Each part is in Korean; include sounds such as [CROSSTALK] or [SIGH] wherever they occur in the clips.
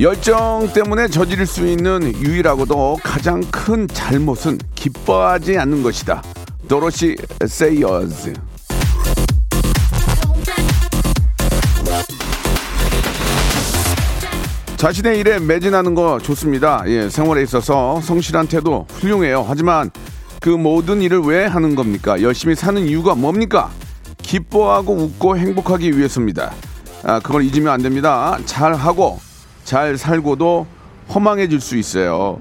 열정 때문에 저지를 수 있는 유일하고도 가장 큰 잘못은 기뻐하지 않는 것이다. 도로시 세이어즈. 자신의 일에 매진하는 거 좋습니다. 예, 생활에 있어서 성실한 태도 훌륭해요. 하지만 그 모든 일을 왜 하는 겁니까? 열심히 사는 이유가 뭡니까? 기뻐하고 웃고 행복하기 위해서입니다. 아, 그걸 잊으면 안 됩니다. 잘하고 잘 살고도 허망해질 수 있어요.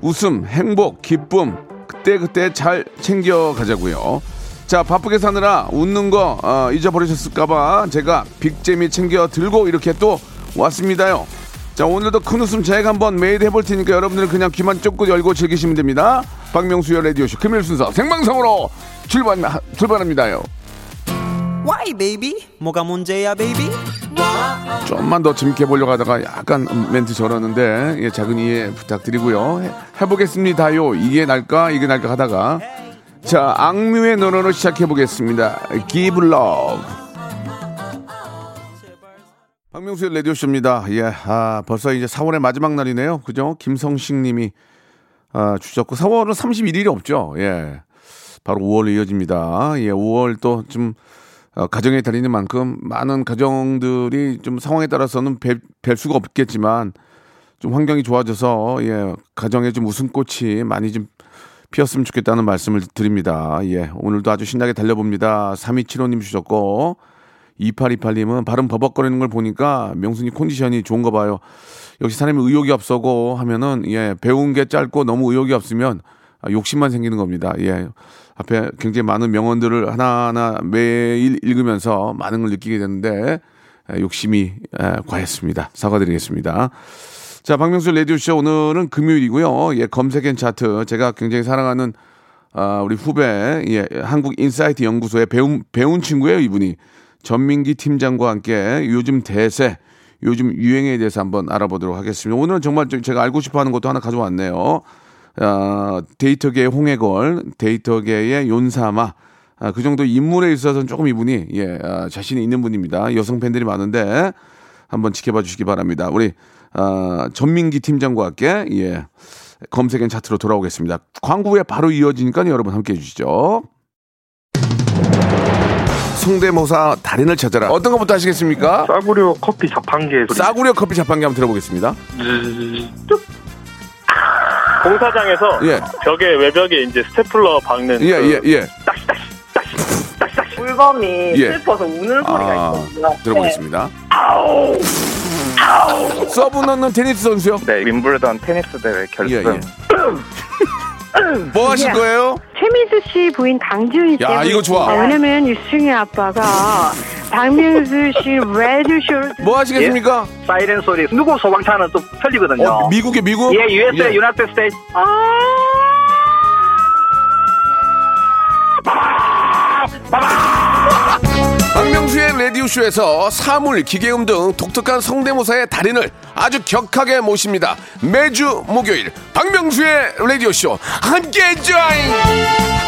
웃음, 행복, 기쁨 그때그때 잘 챙겨 가자고요. 자 바쁘게 사느라 웃는 거 어, 잊어버리셨을까봐 제가 빅잼이 챙겨 들고 이렇게 또 왔습니다요. 자 오늘도 큰 웃음 제가 한번 매일 해볼 테니까 여러분들은 그냥 귀만 쫑긋 열고 즐기시면 됩니다. 박명수의 라디오쇼 금요일 순서 생방송으로 출발 출발합니다요. Why, baby? 뭐가 문제야, baby? 좀만 더 재밌게 보려고 하다가 약간 멘트 저러는데 예, 작은 이해 부탁드리고요. 해, 해보겠습니다요. 이게 날까 이게 날까 하다가 자 악뮤의 노래로 시작해 보겠습니다. Give Love. 박명수의 라디오 쇼입니다. 예, 아 벌써 이제 4월의 마지막 날이네요. 그죠? 김성식 님이 아, 주셨고 4월은 31일이 없죠. 예, 바로 5월로 이어집니다. 예, 5월 또좀 어, 가정의 달인인 만큼 많은 가정들이 좀 상황에 따라서는 뵐, 뵐 수가 없겠지만 좀 환경이 좋아져서 예 가정에 좀 웃음꽃이 많이 좀 피었으면 좋겠다는 말씀을 드립니다. 예 오늘도 아주 신나게 달려봅니다. 3275님 주셨고 2828님은 발음 버벅거리는 걸 보니까 명순이 컨디션이 좋은가 봐요. 역시 사람이 의욕이 없고 하면은 예 배운 게 짧고 너무 의욕이 없으면 아, 욕심만 생기는 겁니다. 예. 앞에 굉장히 많은 명언들을 하나하나 매일 읽으면서 많은 걸 느끼게 되는데 에, 욕심이 에, 과했습니다. 사과드리겠습니다. 자, 박명수 라디오쇼 오늘은 금요일이고요. 예, 검색N차트. 제가 굉장히 사랑하는 아, 우리 후배, 예, 한국 인사이트 연구소의 배운, 배운 친구예요, 이분이. 전민기 팀장과 함께 요즘 대세, 요즘 유행에 대해서 한번 알아보도록 하겠습니다. 오늘은 정말 좀 제가 알고 싶어 하는 것도 하나 가져왔네요. 어, 데이터계의 홍해걸, 데이터계의 윤사마, 아, 그 정도 인물에 있어서는 조금 이분이 예, 아, 자신이 있는 분입니다. 여성 팬들이 많은데 한번 지켜봐 주시기 바랍니다. 우리 아, 전민기 팀장과 함께 예, 검색엔 차트로 돌아오겠습니다. 광고 후에 바로 이어지니까 여러분 함께 해주시죠. 성대모사 달인을 찾아라. 어떤 것부터 하시겠습니까? 싸구려 커피 자판기 소리. 싸구려 커피 자판기 한번 들어보겠습니다. 공사장에서 예. 벽에 외벽에 이제 스테플러 박는 예, 그 예, 예. 물범이 예. 슬퍼서 우는 소리가 아, 있거든요. 들어보겠습니다. 서브 넣는 테니스 선수요? 네, 윈블던 테니스 대회 결승. 예, 예. [LAUGHS] 뭐 하실 거예요? 최민수 씨 부인 강지훈 씨. 야, 이거 좋아. 아, 왜냐면 유승희 아빠가 박명수 씨 레드쇼를 [LAUGHS] 뭐 하시겠습니까? 사이렌 소리 누구 소방차는 또 틀리거든요. 어, 미국에 미국? 예, USA, 예. United States. 박명수의 라디오쇼에서 사물, 기계음 등 독특한 성대모사의 달인을 아주 격하게 모십니다. 매주 목요일 박명수의 라디오쇼 함께 join!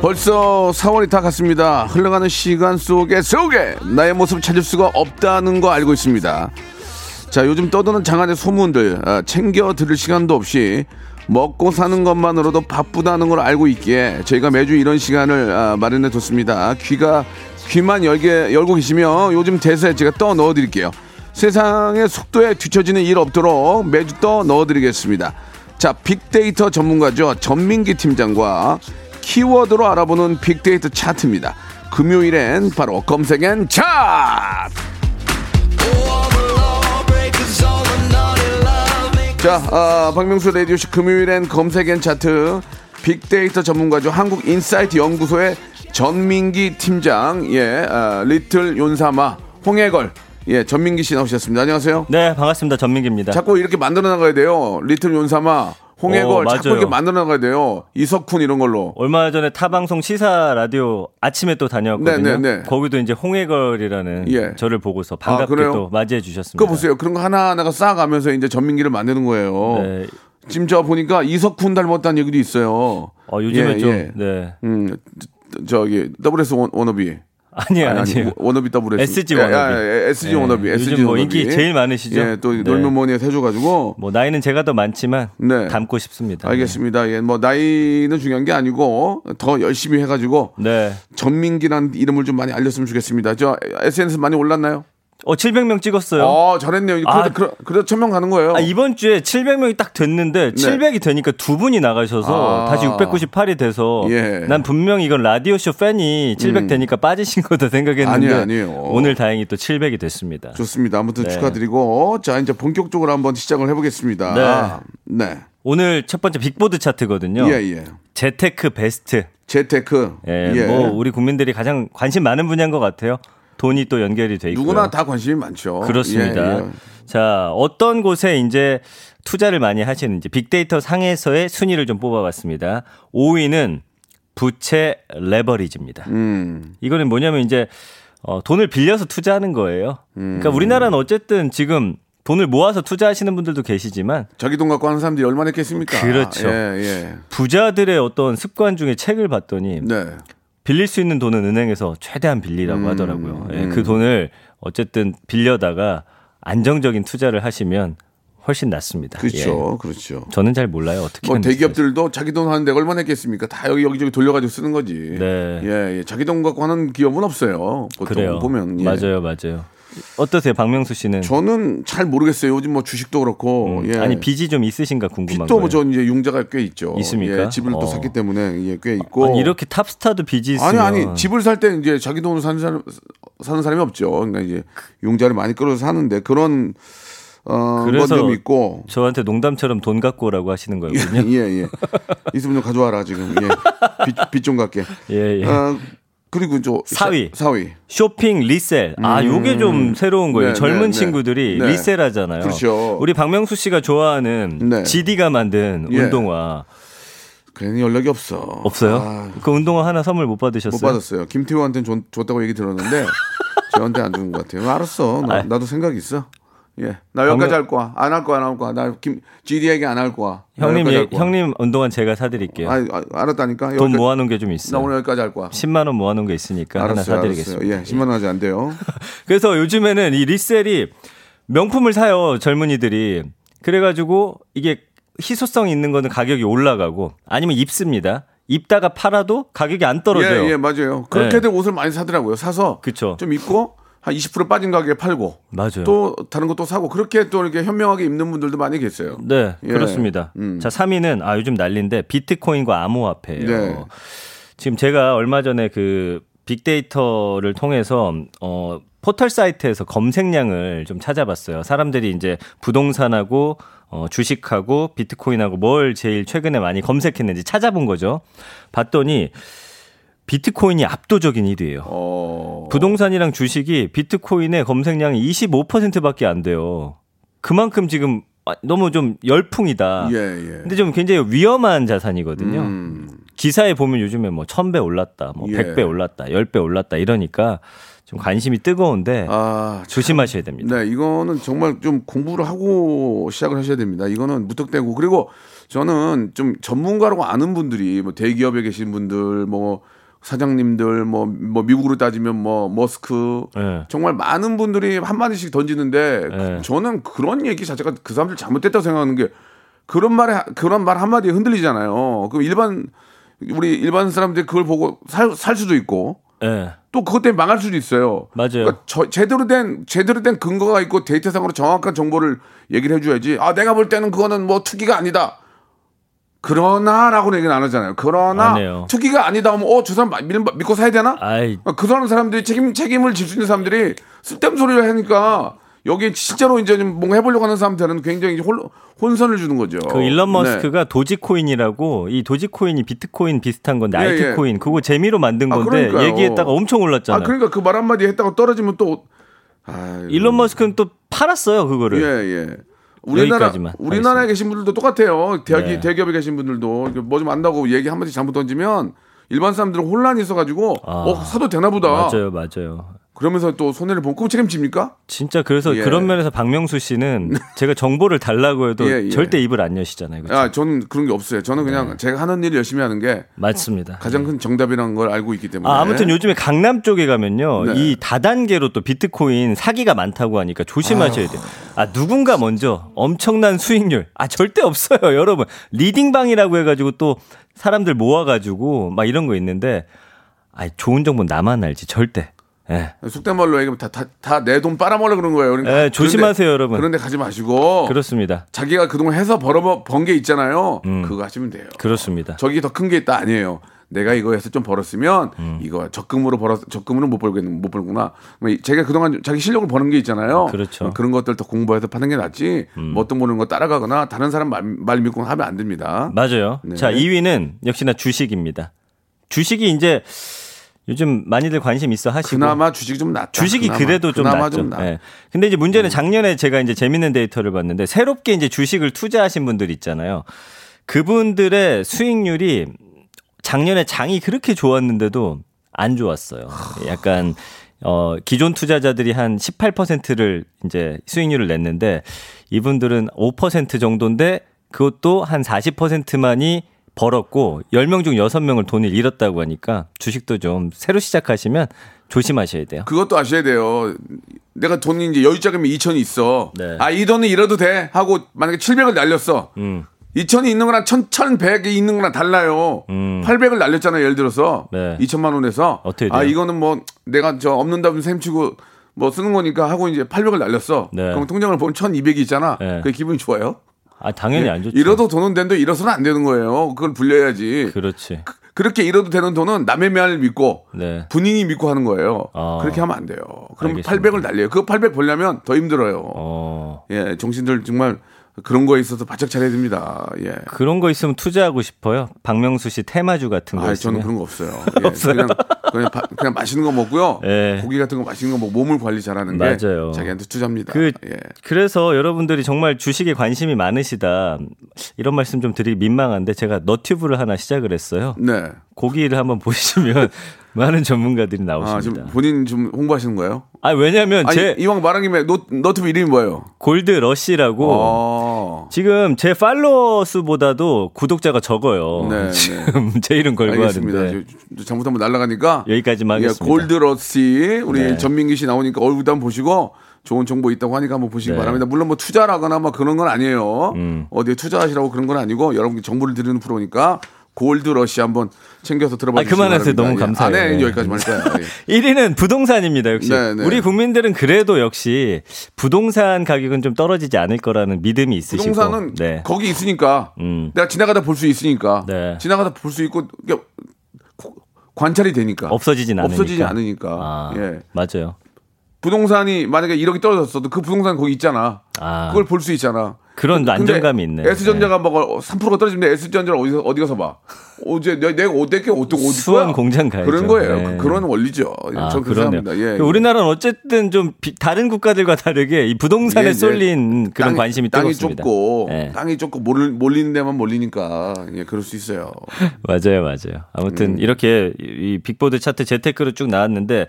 벌써 4월이 다 갔습니다. 흘러가는 시간 속에 속에 나의 모습 찾을 수가 없다는 거 알고 있습니다. 자, 요즘 떠도는 장안의 소문들 아, 챙겨 들을 시간도 없이 먹고 사는 것만으로도 바쁘다는 걸 알고 있기에 저희가 매주 이런 시간을 아, 마련해 뒀습니다. 귀가 귀만 열게 열고 계시면 요즘 대사에 제가 떠 넣어 드릴게요. 세상의 속도에 뒤처지는 일 없도록 매주 떠 넣어 드리겠습니다. 자, 빅데이터 전문가죠. 전민기 팀장과 키워드로 알아보는 빅데이터 차트입니다. 금요일엔 바로 검색엔 차트! 자, 아, 박명수 라디오쇼 금요일엔 검색엔 차트 빅데이터 전문가죠. 한국인사이트 연구소의 전민기 팀장, 예, 아, 리틀 윤사마, 홍해걸, 예, 전민기 씨 나오셨습니다. 안녕하세요. 네, 반갑습니다. 전민기입니다. 자꾸 이렇게 만들어 나가야 돼요. 리틀 윤사마, 홍해걸, 어, 자꾸. 이렇게 만들어 나가야 돼요. 이석훈 이런 걸로. 얼마 전에 타방송 시사 라디오 아침에 또 다녀왔거든요. 네, 네, 네. 거기도 이제 홍해걸이라는 예. 저를 보고서 반갑게 그래요? 또 맞이해 주셨습니다. 그거 보세요. 그런 거 하나하나가 쌓아가면서 이제 전민기를 만드는 거예요. 네. 지금 저 보니까 이석훈 닮았다는 얘기도 있어요. 어, 요즘에 예, 좀 예. 네. 음, 저기 WS 원, 워너비. 아니에요, 아니, 아니에요. 아니, 워너비 WS. SG 예, 워너비. 예, 예, SG 예, 워너비. 요즘 SG 뭐 워너비. 인기 제일 많으시죠? 예, 또 네. 놀면 뭐니 해줘가지고. 뭐 나이는 제가 더 많지만 네. 닮고 싶습니다. 알겠습니다. 예, 뭐 나이는 중요한 게 아니고 더 열심히 해가지고 네. 전민기라는 이름을 좀 많이 알렸으면 좋겠습니다. 저 SNS 많이 올랐나요? 어 700명 찍었어요. 어, 잘했네요. 그래도 아. 그래, 그래도 천명 가는 거예요. 아, 이번 주에 700명이 딱 됐는데 700이 되니까 두 분이 나가셔서 네. 아. 다시 698이 돼서 예. 난 분명히 이건 라디오쇼 팬이 700 되니까 빠지신 거다 생각했는데 아니에요, 아니에요. 오늘 다행히 또 700이 됐습니다. 좋습니다. 아무튼 네. 축하드리고 자 이제 본격적으로 한번 시작을 해보겠습니다. 네. 오늘 첫 번째 빅보드 차트거든요. 예, 예. 재테크 베스트. 재테크. 예, 예. 뭐 우리 국민들이 가장 관심 많은 분야인 것 같아요. 돈이 또 연결이 돼 있고요. 누구나 다 관심이 많죠. 그렇습니다. 예, 예. 자, 어떤 곳에 이제 투자를 많이 하시는지 빅데이터 상에서의 순위를 좀 뽑아봤습니다. 5위는 부채 레버리지입니다. 음. 이거는 뭐냐면 이제 어, 돈을 빌려서 투자하는 거예요. 음. 그러니까 우리나라는 어쨌든 지금 돈을 모아서 투자하시는 분들도 계시지만 자기 돈 갖고 하는 사람들이 얼마나 있겠습니까? 그렇죠. 예, 예. 부자들의 어떤 습관 중에 책을 봤더니 네. 빌릴 수 있는 돈은 은행에서 최대한 빌리라고 음, 하더라고요. 예, 음. 그 돈을 어쨌든 빌려다가 안정적인 투자를 하시면 훨씬 낫습니다. 그렇죠. 예. 그렇죠. 저는 잘 몰라요. 어떻게 뭐. 대기업들도 자기 돈 하는데 얼마나 있겠습니까? 다 여기 여기저기 돌려가지고 쓰는 거지. 네. 예, 예. 자기 돈 갖고 하는 기업은 없어요. 보통 그래요. 보면. 예. 맞아요, 맞아요. 어떠세요, 박명수 씨는? 저는 잘 모르겠어요. 요즘 뭐 주식도 그렇고. 음, 예. 아니 빚이 좀 있으신가 궁금한 빚도 거예요. 뭐저 이제 융자가 꽤 있죠. 있습니까? 예, 집을 어. 또 샀기 때문에 예, 꽤 있고. 아니, 이렇게 탑스타도 빚이 있으면 아니 아니 집을 살 때 이제 자기 돈으로 사는 사람 사는 사람이 없죠. 그러니까 이제 융자를 많이 끌어서 사는데 그런 어 그래서 있고 저한테 농담처럼 돈 갖고 오라고 하시는 거거든요. [LAUGHS] 예 예. 있으면 좀 가져와라 지금. 예. 빚좀 갖게. [LAUGHS] 예, 예. 어, 그리고 저 사위. 사, 위 쇼핑 리셀. 아, 요게 좀 새로운 거예요. 네, 젊은 네, 네. 친구들이 네. 리셀 하잖아요. 그렇죠. 우리 박명수 씨가 좋아하는 네. GD가 만든 예. 운동화 괜히 연락이 없어. 없어요? 아, 그 운동화 하나 선물 못 받으셨어요? 못 받았어요. 김태호한테는 줬, 다고 얘기 들었는데 [LAUGHS] 저한테 안 주는 것 같아요. 알았어. 나, 아. 나도 생각 있어. 예. 나 여기까지 할 거야. 안 할 거야, 안 할 거야. 나 김, GD에게 안 할 거야. 나 형님, 예. 형님 운동화 제가 사드릴게요. 아, 아, 알았다니까. 돈 모아놓은 게 좀 있어요. 나 오늘 여기까지 할 거야. 10만 원 모아놓은 게 있으니까 하나 알았어요, 사드리겠습니다. 알았어요. 예, 10만 원 하지 안 돼요. [LAUGHS] 그래서 요즘에는 이 리셀이 명품을 사요 젊은이들이. 그래가지고 이게 희소성 있는 거는 가격이 올라가고 아니면 입습니다. 입다가 팔아도 가격이 안 떨어져요. 예, 예, 맞아요. 그렇게 네. 된 옷을 많이 사더라고요. 사서 그쵸. 좀 입고 한 20% 빠진 가격에 팔고 맞아요. 또 다른 것도 사고 그렇게 또 이렇게 현명하게 입는 분들도 많이 계세요. 네, 예. 그렇습니다. 음. 자, 3위는 아 요즘 난리인데 비트코인과 암호화폐예요. 네. 지금 제가 얼마 전에 그 빅데이터를 통해서 어 포털 사이트에서 검색량을 좀 찾아봤어요. 사람들이 이제 부동산하고 어, 주식하고 비트코인하고 뭘 제일 최근에 많이 검색했는지 찾아본 거죠. 봤더니 비트코인이 압도적인 1위예요. 어. 부동산이랑 주식이 비트코인의 검색량이 25%밖에 안 돼요. 그만큼 지금 아, 너무 좀 열풍이다. 예, 예. 근데 좀 굉장히 위험한 자산이거든요. 음. 기사에 보면 요즘에 뭐 1000배 올랐다, 뭐 예. 100배 올랐다, 10배 올랐다 이러니까 좀 관심이 뜨거운데 아, 조심하셔야 됩니다. 네, 이거는 정말 좀 공부를 하고 시작을 하셔야 됩니다. 이거는 무턱대고 그리고 저는 좀 전문가라고 아는 분들이 뭐 대기업에 계신 분들 뭐 사장님들 뭐, 뭐 미국으로 따지면 뭐 머스크 네. 정말 많은 분들이 한 마디씩 던지는데 네. 저는 그런 얘기 자체가 그 사람들 잘못됐다고 생각하는 게 그런 말에 그런 말 한마디에 흔들리잖아요. 그 일반 우리 일반 사람들이 그걸 보고 살, 살 수도 있고 예. 또 그것 때문에 망할 수도 있어요. 맞아요. 그러니까 저- 제대로 된 제대로 된 근거가 있고 데이터상으로 정확한 정보를 얘기를 해줘야지. 아 내가 볼 때는 그거는 뭐 투기가 아니다. 그러나라고는 얘기는 안 하잖아요. 그러나 안. 투기가 아니다 하면 어저 사람 믿, 믿고 사야 되나? 아이, 그 사람 사람들이 책임 책임을 질 수 있는 사람들이 쓸데없는 소리를 하니까 여기 실제로 이제 좀 뭔가 해보려고 하는 사람들은 굉장히 혼, 혼선을 주는 거죠. 그 일론 네. 머스크가 도지코인이라고 이 도지코인이 비트코인 비슷한 건데 예, 알트코인 그거 재미로 만든 아, 건데 그러니까요. 얘기했다가 엄청 올랐잖아요. 아 그러니까 그 말 한마디 했다가 떨어지면 또 아, 일론 머스크는 또 팔았어요 그거를. 예, 예. 우리나라 여기까지만 우리나라에 하겠습니다. 계신 분들도 똑같아요. 대학이 네. 대기업에 계신 분들도 뭐 좀 안다고 얘기 한마디 잘못 던지면 일반 사람들은 혼란이 있어가지고 아. 어 사도 되나 보다. 맞아요, 맞아요. 그러면서 또 손해를 보고 책임집니까? 진짜 그래서 예. 그런 면에서 박명수 씨는 [LAUGHS] 제가 정보를 달라고 해도 예, 예. 절대 입을 안 여시잖아요. 그렇죠? 야, 저는 그런 게 없어요. 저는 그냥 네. 제가 하는 일 열심히 하는 게 맞습니다. 가장 큰 정답이라는 걸 알고 있기 때문에. 아, 아무튼 요즘에 강남 쪽에 가면요. 네. 이 다단계로 또 비트코인 사기가 많다고 하니까 조심하셔야 돼요. 아, 누군가 먼저 엄청난 수익률. 아, 절대 없어요, 여러분. 리딩방이라고 해 가지고 또 사람들 모아 가지고 막 이런 거 있는데, 아, 좋은 정보는 나만 알지, 절대. 예. 속된 말로 얘기하면 다다 내 돈 빨아먹으려 그런 거예요. 그러니까 예, 조심하세요, 여러분. 그런데 가지 마시고 그렇습니다. 자기가 그동안 해서 벌어 번게 있잖아요. 음. 그거 하시면 돼요. 그렇습니다. 저기 더 큰 게 있다 아니에요. 내가 이거 해서 좀 벌었으면 음. 이거 적금으로 벌었 적금으로 못 벌겠는 못 벌구나. 뭐 이- 제가 그동안 자기 실력을 버는 게 있잖아요. 그렇죠. 음. 그런 것들 더 공부해서 파는 게 낫지. 뭐 어떤 보는 거 따라가거나 다른 사람 말, 말 믿고 하면 안 됩니다. 맞아요. 네. 자, 2위는 역시나 주식입니다. 주식이 이제 요즘 많이들 관심 있어 하시고. 그나마 주식이 좀 낫다. 주식이 그나마. 그래도 좀 낫죠. 좀 낫. 예. 근데 이제 문제는 작년에 제가 이제 재밌는 데이터를 봤는데 새롭게 이제 주식을 투자하신 분들 있잖아요. 그분들의 수익률이 작년에 장이 그렇게 좋았는데도 안 좋았어요. 약간 어 기존 투자자들이 한 18%를 이제 수익률을 냈는데 이분들은 5% 정도인데 그것도 한 40%만이 벌었고 10명 중 6명을 돈을 잃었다고 하니까 주식도 좀 새로 시작하시면 조심하셔야 돼요. 그것도 아셔야 돼요. 내가 돈이 이제 여유자금이 2천이 있어. 네. 아, 이 돈은 잃어도 돼. 하고 만약에 700을 날렸어. 음. 2천이 있는 거랑 1 1,100이 있는 거랑 달라요. 음. 800을 날렸잖아요. 예를 들어서. 네. 2천만 원에서. 어떻게 아, 돼요? 이거는 뭐 내가 저 없는다면 셈치고 뭐 쓰는 거니까 하고 이제 800을 날렸어. 네. 그럼 통장을 보면 1,200이 있잖아. 네. 그게 기분이 좋아요? 아 당연히 안 좋죠. 잃어도 돈은 되는데 잃어서는 안 되는 거예요. 그걸 불려야지. 그렇지. 그 렇게 잃어도 되는 돈은 남의 말을 믿고 네. 본인이 믿고 하는 거예요. 아. 그렇게 하면 안 돼요. 그럼 알겠습니다. 800을 날려요. 그거 800 벌려면 더 힘들어요. 어. 예, 정신들 정말 그런 거에 있어서 바짝 차려야 됩니다. 예. 그런 거 있으면 투자하고 싶어요. 박명수 씨 테마주 같은 거 아. 저는 그런 거 없어요. [LAUGHS] 예, 그냥 그냥, 바- 그냥 맛있는 거 먹고요. 예. 고기 같은 거 맛있는 거 먹고 몸을 관리 잘하는 게 맞아요. 자기한테 투자입니다. 그 예. 그래서 여러분들이 정말 주식에 관심이 많으시다. 이런 말씀 좀 드리기 민망한데 제가 너튜브를 하나 시작을 했어요. 네. 고기를 한번 보시면 많은 전문가들이 아, 나오십니다. 지금 본인 좀 홍보하시는 거예요? 아, 왜냐면 아니, 제 이왕 말한 김에 노, 너튜브 이름이 뭐예요? 골드 러시라고 어. 지금 제 팔로워 수보다도 구독자가 적어요. 네, 지금 [LAUGHS] 제 이름 걸고 알겠습니다. 하는데 저- 잘못하면 날아가니까 여기까지만 예, 하겠습니다. 골드 러시 우리 네. 전민기 씨 나오니까 얼굴도 한번 보시고 좋은 정보 있다고 하니까 한번 보시기 네. 바랍니다. 물론 뭐 투자라거나 뭐 그런 건 아니에요. 음. 어디에 투자하시라고 그런 건 아니고 여러분께 정보를 드리는 프로니까 골드 러시 한번 챙겨서 들어봐 아, 주시기 그만하세요. 바랍니다. 너무 예. 감사해요. 아, 네, 네. 여기까지만 할까요? 예. [LAUGHS] 1위는 부동산입니다, 역시. 네, 네. 우리 국민들은 그래도 역시 부동산 가격은 좀 떨어지지 않을 거라는 믿음이 있으시고. 부동산은 네. 거기 있으니까 음. 내가 지나가다 볼 수 있으니까 네. 지나가다 볼 수 있고 이게 관찰이 되니까 없어지진 않으니까. 없어지지 않으니까 아, 예. 맞아요. 부동산이 만약에 1억이 떨어졌어도 그 부동산 거기 있잖아. 아. 그걸 볼 수 있잖아. 그런 안정감이 있네. S전자가 뭐 3%가 떨어지는데 S전자를 어디서 어디 가서 봐. 어제 내가 어떻게 어떻게 어디 수원? 공장 가야죠. 그런 거예요. 네. 그, 런 원리죠. 아, 전 그러네요. 그렇습니다. 예. 예. 우리나라는 어쨌든 좀 비- 다른 국가들과 다르게 이 부동산에 예, 예. 쏠린 그런 땅이- 관심이 땅이 뜨겁습니다. 좁고 예. 땅이 좁고 몰, 몰리는 데만 몰리니까 예, 그럴 수 있어요. [LAUGHS] 맞아요, 맞아요. 아무튼 음. 이렇게 이 빅보드 차트 재테크로 쭉 나왔는데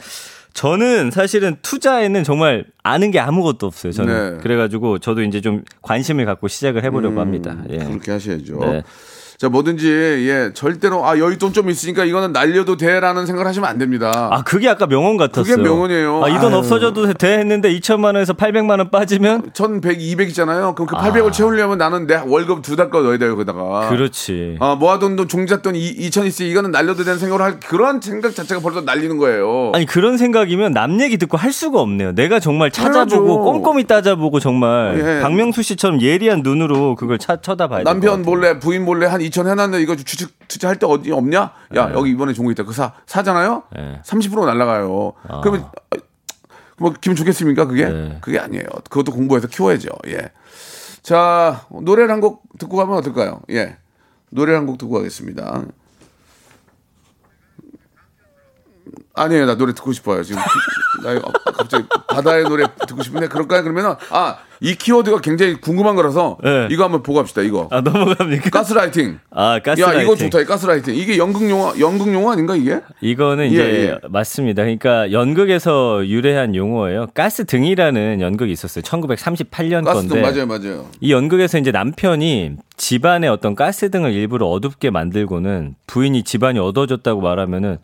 저는 사실은 투자에는 정말 아는 게 아무것도 없어요. 저는 네. 그래가지고 저도 이제 좀 관심을 갖고 시작을 해보려고 음, 합니다. 예. 그렇게 하셔야죠. 네. 자, 뭐든지, 예, 절대로, 아, 여윳돈 좀 있으니까 이거는 날려도 돼라는 생각을 하시면 안 됩니다. 아, 그게 아까 명언 같았어요. 그게 명언이에요. 아, 이 돈. 없어져도 돼 했는데 2천만 원에서 800만 원 빠지면 1100, 200 있잖아요. 그럼 그 800을 채우려면 나는 내 월급 두 달 거 넣어야 돼요, 거기다가. 그렇지. 아, 모아둔 돈, 종잣돈 2천 있으니 이거는 날려도 되는 생각을 할, 그런 생각 자체가 벌써 날리는 거예요. 아니 그런 생각이면 남 얘기 듣고 할 수가 없네요. 내가 정말 찾아보고 당연하죠. 꼼꼼히 따져보고 정말 예. 박명수 씨처럼 예리한 눈으로 그걸 차, 쳐다봐야 돼. 남편 몰래, 부인 몰래 한 2천 해놨는데 이거 주식 투자할 때 어디 없냐? 야, 여기 이번에 종목 있다. 그거 사, 사잖아요? 네. 30% 날라가요. 그러면, 어, 뭐, 기분 좋겠습니까? 그게? 네. 그게 아니에요. 그것도 공부해서 키워야죠. 예. 자, 노래를 한 곡 듣고 가면 어떨까요? 예. 노래를 한 곡 듣고 가겠습니다. 아니에요. 나 노래 듣고 싶어요. 지금. 나 갑자기 바다의 노래 듣고 싶은데 그럴까요? 그러면은, 아, 이 키워드가 굉장히 궁금한 거라서 네. 이거 한번 보고 합시다. 이거. 아 넘어갑니까? 가스라이팅. 아 가스라이팅. 야, 이거 좋다. 이 가스라이팅. 이게 연극 영화, 연극 영화 아닌가 이게? 이거는 예, 이제 예. 맞습니다. 그러니까 연극에서 유래한 용어예요. 가스 등이라는 연극이 있었어요. 1938년 가스등 건데 맞아요, 맞아요. 이 연극에서 이제 남편이 집안에 어떤 가스 등을 일부러 어둡게 만들고는 부인이 집안이 어두워졌다고 말하면은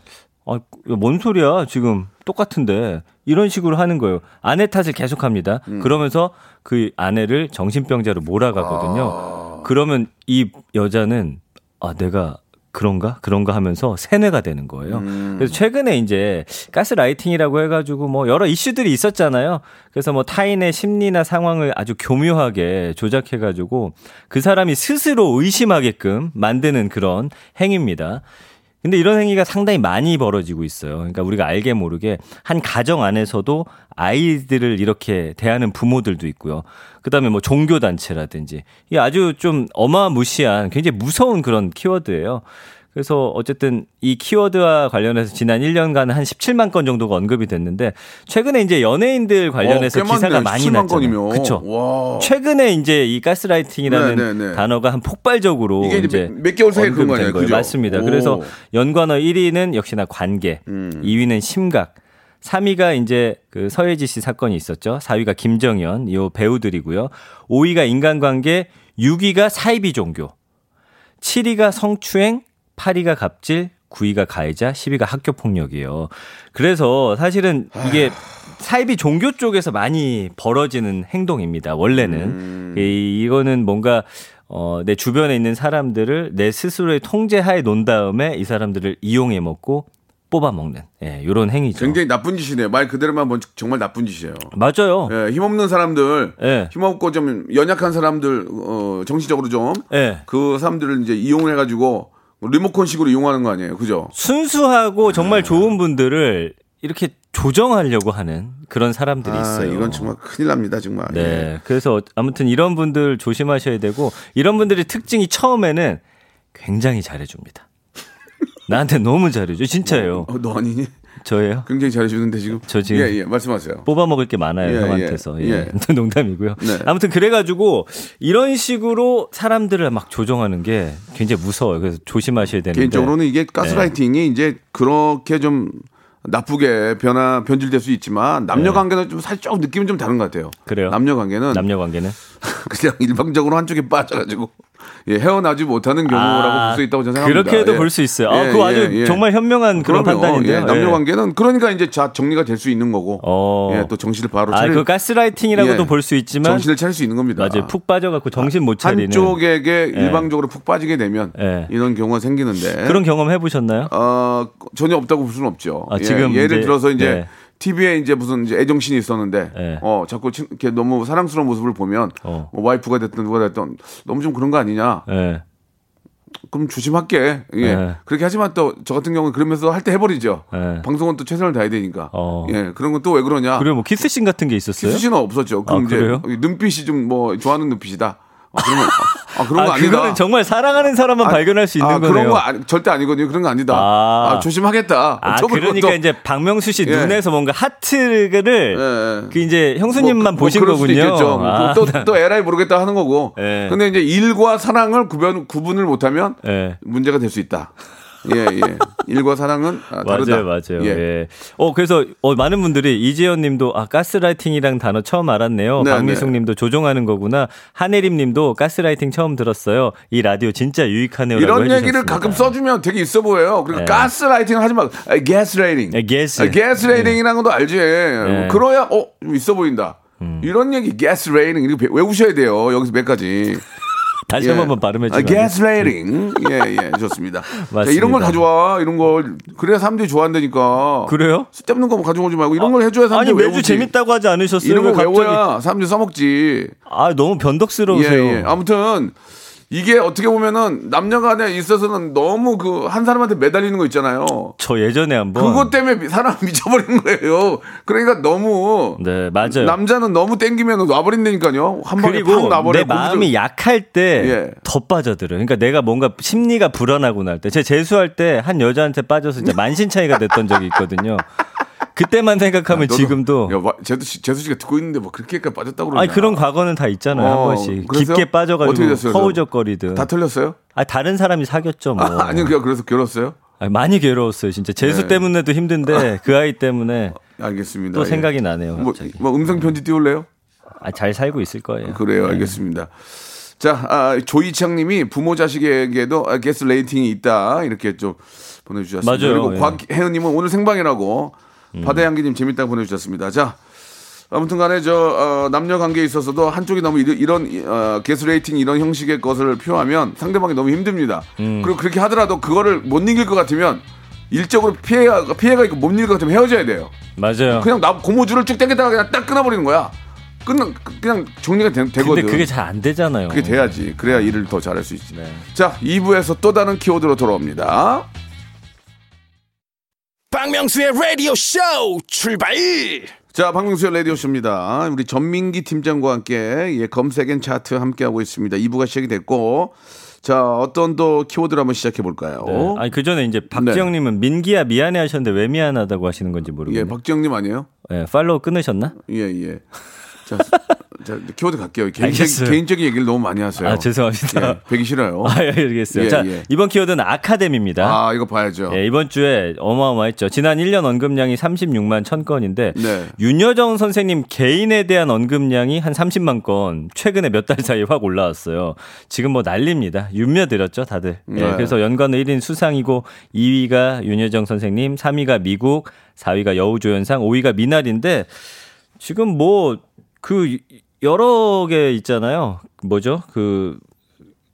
아, 뭔 소리야? 지금 똑같은데. 이런 식으로 하는 거예요. 아내 탓을 계속합니다. 음. 그러면서 그 아내를 정신병자로 몰아가거든요. 아. 그러면 이 여자는 아, 내가 그런가? 그런가 하면서 세뇌가 되는 거예요. 음. 그래서 최근에 이제 가스라이팅이라고 해가지고 뭐 여러 이슈들이 있었잖아요. 그래서 뭐 타인의 심리나 상황을 아주 교묘하게 조작해가지고 그 사람이 스스로 의심하게끔 만드는 그런 행위입니다. 근데 이런 행위가 상당히 많이 벌어지고 있어요. 그러니까 우리가 알게 모르게 한 가정 안에서도 아이들을 이렇게 대하는 부모들도 있고요. 그 다음에 뭐 종교 단체라든지. 이게 아주 좀 어마무시한 굉장히 무서운 그런 키워드예요. 그래서 어쨌든 이 키워드와 관련해서 지난 1년간 한 17만 건 정도가 언급이 됐는데 최근에 이제 연예인들 관련해서 어, 꽤 기사가. 많이 17만 났잖아요. 그렇죠. 와. 최근에 이제 이 가스라이팅이라는 네, 네, 네. 단어가 한 폭발적으로 이게 이제 몇- 몇 개월 사이에 그런? 거예요. 그죠? 맞습니다. 오. 그래서 연관어 1위는 역시나 관계, 음. 2위는 심각, 3위가 이제 그 서예지 씨 사건이 있었죠. 4위가 김정현, 요 배우들이고요. 5위가 인간관계, 6위가 사이비 종교, 7위가 성추행, 8위가 갑질, 9위가 가해자, 10위가 학교 폭력이에요. 그래서 사실은 이게 사이비 종교 쪽에서 많이 벌어지는 행동입니다. 원래는 음. 이, 이거는 뭔가 어, 내 주변에 있는 사람들을 내 스스로의 통제하에 놓은 다음에 이 사람들을 이용해 먹고 뽑아 먹는 예, 이런 행위죠. 굉장히 나쁜 짓이네요. 말 그대로만 보면 정말 나쁜 짓이에요. 맞아요. 예, 힘없는 사람들, 예. 힘없고 좀 연약한 사람들, 어, 정신적으로 좀, 예. 그 사람들을 이제 이용을 해가지고 리모컨식으로 이용하는 거 아니에요. 그죠? 순수하고 정말 네. 좋은 분들을 이렇게 조정하려고 하는 그런 사람들이 아, 있어요. 이건 정말 큰일 납니다, 정말. 예. 네. 그래서 아무튼 이런 분들 조심하셔야 되고 이런 분들의 특징이 처음에는 굉장히 잘해줍니다. 나한테 너무 잘해줘. 진짜예요. 어, 너 아니니? 저예요. 굉장히 잘해주는데 지금. 저 지금 예, 예, 말씀하세요. 뽑아 먹을 게 많아요 예, 형한테서 예, 예, [LAUGHS] 농담이고요. 네. 아무튼 그래가지고 이런 식으로 사람들을 막 조정하는 게 굉장히 무서워요. 그래서 조심하셔야 되는데 개인적으로는 이게 가스라이팅이 네. 이제 그렇게 좀 나쁘게 변화 변질될 수 있지만 남녀 관계는 좀 살짝 느낌은 좀 다른 것 같아요. 네. 그래요? 남녀 관계는 남녀 관계는 [LAUGHS] 그냥 일방적으로 한쪽에 빠져가지고 예, 헤어나지 못하는 경우라고 볼수 있다고 저는 생각합니다. 아, 그렇게도 예. 볼수 있어요. 아, 예, 그거 아주 예, 예. 정말 현명한 그런 그럼요. 판단인데요. 예, 남녀 예. 관계는 그러니까 이제 자 정리가 될 수 있는 거고 어. 예, 또 정신을 바로 아, 차릴 그 가스라이팅이라고도 예. 볼수 있지만 정신을 차릴 수 있는 겁니다. 맞아요. 푹 빠져갖고 정신 못 차리는 한쪽에게 일방적으로 푹 빠지게 되면 예. 이런 경우가 생기는데 그런 경험 해보셨나요? 어, 전혀 없다고 볼 수는 없죠. 아, 예, 지금 예를 들어서 이제 네. TV에 이제 무슨 이제 애정신이 있었는데, 네. 어, 자꾸 친- 이렇게 너무 사랑스러운 모습을 보면, 어. 뭐 와이프가 됐든 누가 됐든 너무 좀 그런 거 아니냐. 예. 그럼 조심할게. 예. 네. 그렇게 하지만 또 저 같은 경우는 그러면서 할 때 해버리죠. 네. 방송은 또 최선을 다해야 되니까. 어. 예. 그런 건 또 왜 그러냐. 그리고 뭐 키스씬 같은 게 있었어요? 키스신은 없었죠. 그럼 아, 이제? 눈빛이 좀 뭐 좋아하는 눈빛이다. 아, 그런 거, 아, 그런 거 아, 아니다. 그거는 정말 사랑하는 사람만 아, 발견할 수 있는 아, 거네요. 그런 거 아니, 절대 아니거든요. 그런 거 아니다. 아. 아, 조심하겠다. 아, 저 그리고 그러니까 또- 이제 박명수 씨 예. 눈에서 뭔가 하트를 예, 예. 그 이제 형수님만 뭐, 보신 뭐 거군요. 있겠죠. 아, 또, 또 에라이 모르겠다 하는 거고. 예. 근데 이제 일과 사랑을 구분, 구분을 못하면 예. 문제가 될 수 있다. 예, 예. 일과 사랑은 아, 다르다. 맞아요, 맞아요. 예. 예. 어, 그래서 어, 많은 분들이 이재현 님도 아, 가스라이팅이란 단어 처음 알았네요. 네, 박미숙 네. 님도 조종하는 거구나. 한혜림 님도 가스라이팅 처음 들었어요. 이 라디오 진짜 유익하네요. 이런 얘기를 가끔 써주면 되게 있어 보여요. 그리고 네. 가스라이팅 하지 말고 아, 게스라이팅. 네, 게스. 아, gaslighting이라는 것도 알지. 그러야 어 좀 있어 보인다. 음. 이런 얘기 게스레이팅 이거 배- 외우셔야 돼요. 여기서 몇 가지. 다시 예. 한 번만 발음해 아, 주면. 게스레이팅. 예, 예, 좋습니다. [LAUGHS] 자, 맞습니다. 이런 걸 가져와. 이런 걸 그래야 사람들이 좋아한다니까. 그래요? 쓸데없는 거 가져오지 말고 이런 걸 해줘야 아니 사람들이 매주 외우지. 재밌다고 하지 않으셨어요? 이런 거왜 갑자기- 외워야 사람들이 써먹지. 아 너무 변덕스러우세요. 예, 예. 아무튼 이게 어떻게 보면은 남녀간에 있어서는 너무 그 한 사람한테 매달리는 거 있잖아요. 저 예전에 한번 그것 때문에 사람 미쳐버리는 거예요. 그러니까 너무 네 맞아요. 남자는 너무 땡기면 놔버린다니까요. 한 방에 팍 놔버려. 내 마음이 약할 때 예. 더 빠져들어. 그러니까 내가 뭔가 심리가 불안하고 날 때, 제 재수할 때 한 여자한테 빠져서 진짜 [LAUGHS] 만신창이가 됐던 적이 있거든요. 그때만 생각하면 지금도 야, 와, 제수 씨, 제수 씨가 듣고 있는데 뭐 그렇게까지 빠졌다고 그러냐. 아니 그런 과거는 다 있잖아요 어, 한 번씩 그래서요? 깊게 빠져가지고 됐어요, 그래서? 허우적거리든. 다 틀렸어요? 아 다른 사람이 사귀었죠 뭐. 아, 아니 그냥 그래서 결혼했어요? 아니, 많이 괴로웠어요 진짜 재수 네. 때문에도 힘든데 그 아이 때문에 알겠습니다. 또 예. 생각이 나네요. 뭐. 뭐 음성 편지 띄울래요? 아, 잘 살고 있을 거예요. 그래요, 네. 알겠습니다. 자, 아, 조이창님이 부모 자식에게도 아, gaslighting이 있다 이렇게 좀 보내주셨습니다. 맞아요, 그리고 예. 곽혜은님은 오늘 생방이라고 바다 향기님 재밌다고 보내주셨습니다. 자, 아무튼 간에 저 어, 남녀 관계에 있어서도 한쪽이 너무 이런, 이런 어, 게스 레이팅 이런 형식의 것을 표하면 상대방이 너무 힘듭니다. 음. 그리고 그렇게 하더라도 그거를 못 이길 것 같으면 일적으로 피해가 피해가 있고 못 이길 것 같으면 헤어져야 돼요. 맞아요. 그냥 나 고무줄을 쭉 당기다가 그냥 딱 끊어버리는 거야. 끝나 그냥 정리가 되, 근데 되거든. 그게 잘 안 되잖아요. 그게 돼야지. 그래야 일을 더 잘할 수 있지. 네. 자, 2부에서 또 다른 키워드로 돌아옵니다. 박명수의 라디오 쇼 출발 자, 박명수의 라디오 쇼입니다. 우리 전민기 팀장과 함께 예, 검색엔 차트 함께하고 있습니다. 2부가 시작이 됐고, 자, 어떤 또 키워드를 한번 시작해 볼까요? 네. 아니 그 전에 이제 박지영님은 민기야 미안해 하셨는데 왜 미안하다고 하시는 건지 예, 모르겠네요. 박지영 님 아니에요? 예, 팔로우 끊으셨나? 예, 예. 자, 자 키워드 갈게요. 개인적. 개인적인 얘기를 너무 많이 하세요. 아 죄송합니다. 예, 배기 싫어요. 아, 예, 알겠어요. 예, 자, 예. 이번 키워드는 아카데미입니다. 아, 이거 봐야죠. 예, 이번 주에 어마어마했죠. 지난 1년 언급량이 36만 1000건인데 네. 윤여정 선생님 개인에 대한 언급량이 한 30만 건 최근에 몇 달 사이에 확 올라왔어요. 지금 뭐 난립니다. 윤며들었죠, 다들. 예, 네. 그래서 연간 1인 수상이고 2위가 윤여정 선생님, 3위가 미국, 4위가 여우조연상, 5위가 미나리인데 지금 뭐 그 여러 개 있잖아요. 뭐죠? 그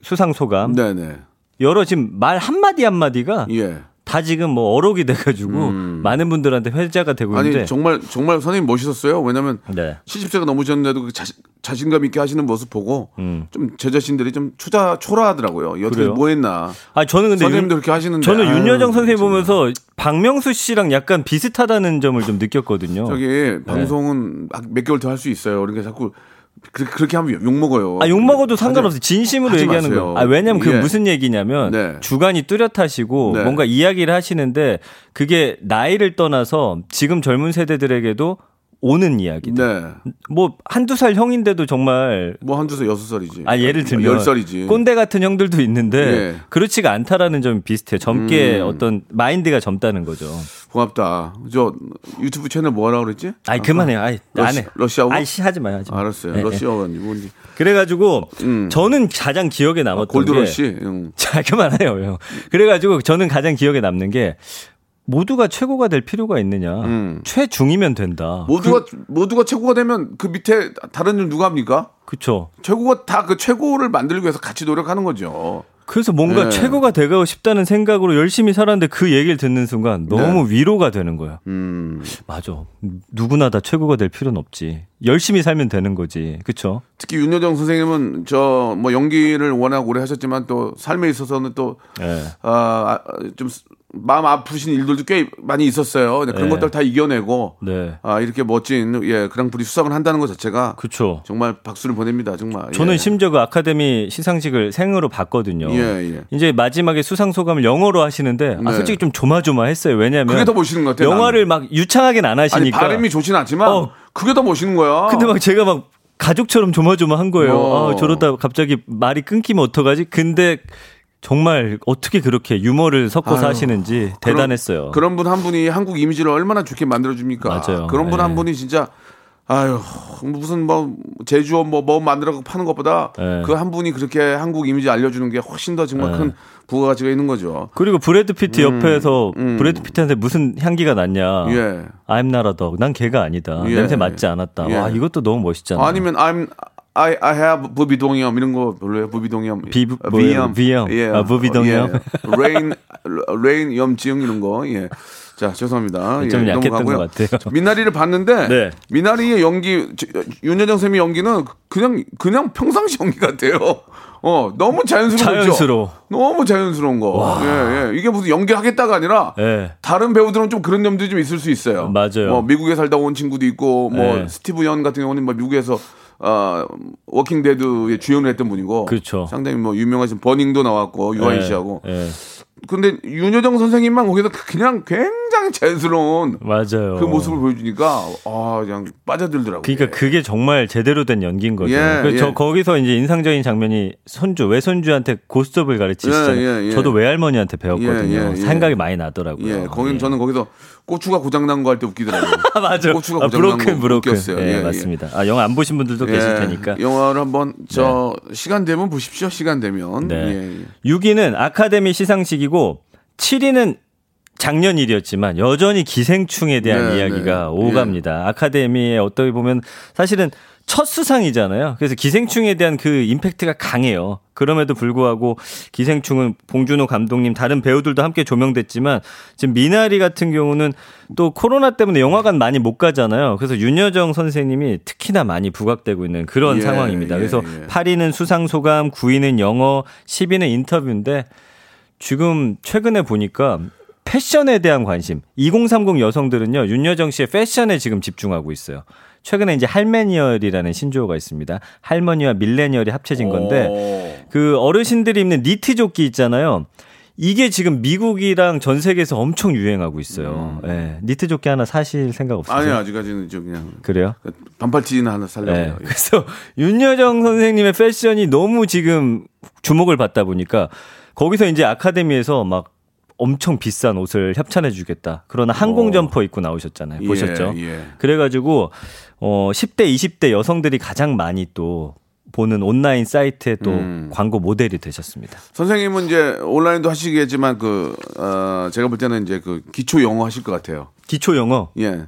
수상 소감. 네네. 여러 지금 말 한마디 한마디가 예. 다 지금 뭐 어록이 돼가지고 많은 분들한테 회자가 되고 음. 아니 있는데 정말 정말 선생님 멋있었어요. 왜냐면 네. 70세가 넘으셨는데도 그 자신, 자신감 있게 하시는 모습 보고 음. 좀제 자신들이 좀 초자 초라하더라고요. 어떻게? 뭐 했나. 아 저는 근데 선생님도 윤- 그렇게 하시는데 저는 아유, 윤여정 선생님. 보면서 박명수 씨랑 약간 비슷하다는 점을 좀 느꼈거든요. 저기 네. 방송은 막몇 개월 더 할 수 있어요. 그러니까 자꾸 그, 그렇게 하면 욕 먹어요. 아, 욕 먹어도 상관없어요. 진심으로 얘기하는. 거예요. 아, 왜냐면 그게 예. 무슨 얘기냐면 네. 주관이 뚜렷하시고 네. 뭔가 이야기를 하시는데 그게 나이를 떠나서 지금 젊은 세대들에게도 오는 이야기다. 네. 뭐 한두 살 형인데도 정말 뭐 한두 살 여섯 살이지. 아 예를 들면 열 살이지. 꼰대 같은 형들도 있는데 예. 그렇지가 않다라는 점이 비슷해요. 젊게 음. 어떤 마인드가 젊다는 거죠. 고맙다. 저 유튜브 채널 뭐 하라고 그랬지? 아이 그만해요. 아이 안 러시- 해. 러시아워? 아이씨 하지 마요. 하지 마. 알았어요. 예, 예. 러시아가 뭔지. 그래가지고 음. 저는 가장 기억에 남았던 게 골드러시. 응. [LAUGHS] 자 그만해요. 형. 그래가지고 저는 가장 기억에 남는 게 모두가 최고가 될 필요가 있느냐. 음. 최중이면 된다. 모두가 모두가 최고가 되면 그 밑에 다른 일 누가 합니까? 그쵸. 최고가 다 그 최고를 만들기 위해서 같이 노력하는 거죠. 그래서 뭔가 네. 최고가 되고 싶다는 생각으로 열심히 살았는데 그 얘기를 듣는 순간 너무 위로가 되는 거예요. 네. 음. 맞아. 누구나 다 최고가 될 필요는 없지. 열심히 살면 되는 거지. 그쵸? 특히 윤여정 선생님은 저 뭐 연기를 워낙 오래 하셨지만 또 삶에 있어서는 또 예. 아, 좀 마음 아프신 일들도 꽤 많이 있었어요. 그런 네. 것들 다 이겨내고 네. 아, 이렇게 멋진 예, 그랑프리 수상을 한다는 것 자체가 그쵸. 정말 박수를 보냅니다. 정말. 저는 예. 심지어 그 아카데미 시상식을 생으로 봤거든요. 예, 예. 이제 마지막에 수상 소감을 영어로 하시는데 아, 네. 솔직히 좀 조마조마했어요. 왜냐하면 그게 더 멋있는 것 같아요. 영화를 막 유창하게는 안 나는. 아니 하시니까. 발음이 좋진 않지만 어. 그게 더 멋있는 거야. 근데 막 제가 막 가족처럼 조마조마한 거예요. 어. 아, 저러다 갑자기 말이 끊기면 어떡하지? 근데 정말 어떻게 그렇게 유머를 섞어서 아유, 하시는지 대단했어요. 그런 분 한 분이 한국 이미지를 얼마나 좋게 만들어 줍니까? 맞아요. 그런 분한 예. 분이 진짜 아유 무슨 뭐 제주어 뭐뭐 만들어 파는 것보다 예. 그한 분이 그렇게 한국 이미지 알려주는 게 훨씬 더 정말 예. 큰 부가가치가 있는 거죠. 그리고 브래드 피트 옆에서 음. 브래드 피트한테 무슨 향기가 났냐? 예. I'm not a dog. 난 개가 아니다. 예. 냄새 맡지 않았다. 예. 와 이것도 너무 멋있잖아. 아니면 I'm I I have 부비동염 이런 거 별로예요. 부비동염. 어, 뭐예요? 비염. 비염. 예. 아, 부비동염. 예. 레인 레인 염증 이런 거. 예. 자, 죄송합니다. 좀 예, 약했던 넘어가고요. 것 같아요. 미나리를 봤는데 네. 미나리의 연기 저, 윤여정 쌤의 연기는 그냥 그냥 평상시 연기 같아요. 어, 너무 자연스러운? 자연스러워. 너무 자연스러운 거. 예, 예. 이게 무슨 연기하겠다가 아니라 예. 다른 배우들은 좀 그런 점들이 좀 있을 수 있어요. 맞아요. 뭐 미국에 살다 온 친구도 있고 뭐 네. 스티브 연 같은 경우는 뭐 미국에서 어, 워킹 데드의 주연을 했던 분이고 그렇죠. 상당히 뭐 유명하신 버닝도 나왔고 유아인 예. 씨하고 예. 근데 윤여정 선생님만 거기서 그냥 굉장히 자연스러운 맞아요. 그 모습을 보여주니까 아 그냥 빠져들더라고요. 그러니까 그게 정말 제대로 된 연기인 거죠. 예, 그래서 예. 저 거기서 이제 인상적인 장면이 손주 외손주한테 고스톱을 가르치시잖아요. 예, 예, 예. 저도 외할머니한테 배웠거든요. 예, 예, 예. 생각이 많이 나더라고요. 예, 거긴 저는 거기서 고추가 고장 난 거 할 때 웃기더라고요. [LAUGHS] 아, 맞아. 고추가 아, 고장 난 broken 거 broken. 웃겼어요. 예, 예, 예. 맞습니다. 아, 영화 안 보신 분들도 계실 테니까. 네. 영화를 한번 저 시간 되면 보십시오. 시간 되면. 네. 예, 예. 6위는 아카데미 시상식이고 7위는 작년 일이었지만 여전히 기생충에 대한 네, 이야기가 네. 오갑니다. 아카데미에 어떻게 보면 사실은 첫 수상이잖아요. 그래서 기생충에 대한 그 임팩트가 강해요. 그럼에도 불구하고 기생충은 봉준호 감독님 다른 배우들도 함께 조명됐지만 지금 미나리 같은 경우는 또 코로나 때문에 영화관 많이 못 가잖아요. 그래서 윤여정 선생님이 특히나 많이 부각되고 있는 그런 예, 상황입니다. 예, 그래서 예. 8위는 수상 소감, 9위는 영어, 10위는 인터뷰인데 지금 최근에 보니까 패션에 대한 관심. 2030 여성들은요, 윤여정 씨의 패션에 지금 집중하고 있어요. 최근에 이제 할메니얼이라는 신조어가 있습니다. 할머니와 밀레니얼이 합쳐진 건데, 오. 그 어르신들이 입는 니트 조끼 있잖아요. 이게 지금 미국이랑 전 세계에서 엄청 유행하고 있어요. 예. 니트 조끼 하나 사실 생각 없으세요? 음. 아니 아직까지는 저 그냥 그래요? 반팔 티나 하나 살려고요. 네. 그래서 윤여정 선생님의 패션이 너무 지금 주목을 받다 보니까 거기서 이제 아카데미에서 막 엄청 비싼 옷을 협찬해 주겠다. 그러나 항공 점퍼 입고 나오셨잖아요. 예, 보셨죠? 예. 그래가지고 어 10대, 20대 여성들이 가장 많이 또 보는 온라인 사이트에 또 음. 광고 모델이 되셨습니다. 선생님은 이제 온라인도 하시겠지만 그 어, 제가 볼 때는 이제 그 기초 영어 하실 것 같아요. 기초 영어. 예.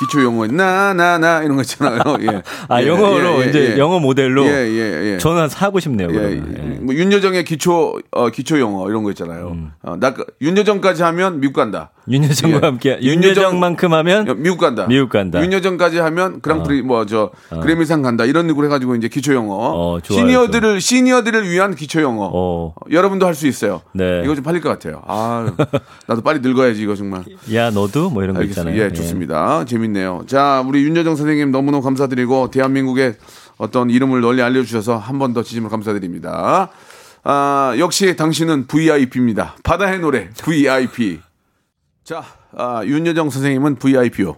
기초 영어 나나 나 이런 거 있잖아요. 예. [LAUGHS] 아 예, 영어로 예, 예, 이제 예. 영어 모델로. 예, 예, 예. 저는 사고 싶네요. 예. 예. 뭐 윤여정의 기초 어, 기초 영어 이런 거 있잖아요. 음. 어, 나 그- 윤여정까지 하면 미국 간다. 윤여정과 예. 함께 윤여정- 윤여정만큼 하면 야, 미국 간다. 미국 간다. 윤여정까지 하면 그랑프리 뭐저 그래미상 간다. 이런 식으로 해가지고 이제 기초 영어. 어, 시니어들을 시니어들을 위한 기초 영어. 어. 여러분도 할 수 있어요. 네. 이거 좀 팔릴 것 같아요. 아, 나도 빨리 늙어야지 이거 정말. 야 너도 뭐 이런 거 알겠습니다. 있잖아요. 예, 좋습니다. 재밌네요. 자, 우리 윤여정 선생님 너무너무 감사드리고 대한민국의 어떤 이름을 널리 알려주셔서 한 번 더 진심으로 감사드립니다. 아, 역시 당신은 VIP입니다. 바다의 노래 VIP. 자, 아, 윤여정 선생님은 VIP요.